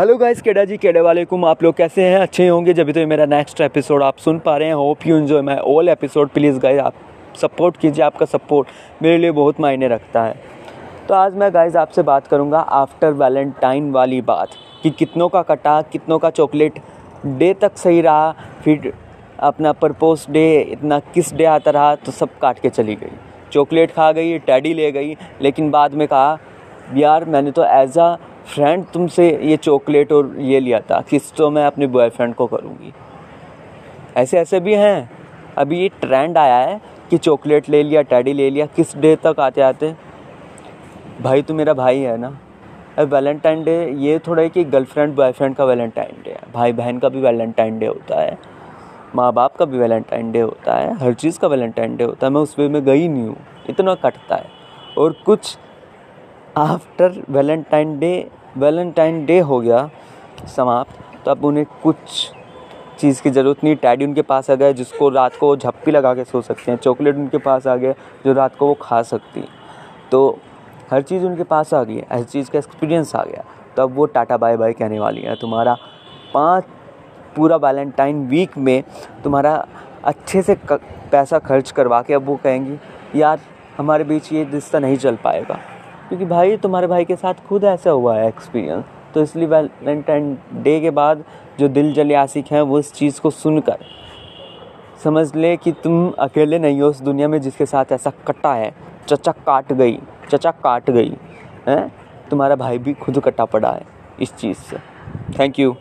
Hello guys केडा जी केडे वालेकुम आप लोग कैसे हैं? अच्छे होंगे? जब तो ये मेरा नेक्स्ट एपिसोड आप सुन पा रहे हैं hope you enjoy my all episode please guys आप सपोर्ट कीजिए, आपका सपोर्ट मेरे लिए बहुत मायने रखता है। तो आज मैं गाइस आपसे बात करूँगा आफ्टर वैलेंटाइन वाली बात, कि कितनों का कटा, कितनों का चॉकलेट डे तक सही रहा, फिर अपना प्रपोज डे इतना किस डे आता रहा तो सब काट के चली गई। चॉकलेट खा गई टैडी ले गई, लेकिन बाद में कहा, यार, मैंने तो एज अ फ्रेंड तुमसे ये चॉकलेट और ये लिया था, किस तो मैं अपने बॉयफ्रेंड को करूँगी। ऐसे ऐसे भी हैं। अभी ये ट्रेंड आया है कि चॉकलेट ले लिया टैडी ले लिया, किस डे तक आते आते। भाई तो मेरा भाई है ना। अब वैलेंटाइन डे ये थोड़ा है कि गर्लफ्रेंड बॉयफ्रेंड का वैलेंटाइन डे है। भाई बहन का भी वैलेंटाइन डे होता है। माँ बाप का भी वैलेंटाइन डे होता है। हर चीज़ का वैलेंटाइन डे होता है। मैं उस वे में गई नहीं हूँ। इतना कटता है। और कुछ after Valentine day Valentine day हो गया समाप्त। तो अब उन्हें कुछ चीज़ की ज़रूरत नहीं। टैडी उनके पास आ गया जिसको रात को झप्पी लगा के सो सकते हैं। चॉकलेट उनके पास आ गया जो रात को वो खा सकती। तो हर चीज़ उनके पास आ गई है, हर चीज़ का एक्सपीरियंस आ गया। तो अब वो टाटा बाय बाय कहने वाली है। तुम्हारा पाँच पूरा वैलेंटाइन वीक में तुम्हारा अच्छे से पैसा खर्च करवा के अब वो कहेंगी, यार, हमारे बीच ये रिश्ता नहीं चल पाएगा। क्योंकि भाई, तुम्हारे भाई के साथ खुद ऐसा हुआ है एक्सपीरियंस तो इसलिए वैलेंटाइन डे के बाद जो दिल जले आशिक हैं, वो इस चीज़ को सुनकर समझ ले कि तुम अकेले नहीं हो उस दुनिया में जिसके साथ ऐसा कटा है। चचा काट गई, चचा काट गई, हैं? तुम्हारा भाई भी खुद कटा पड़ा है इस चीज़ से। Thank you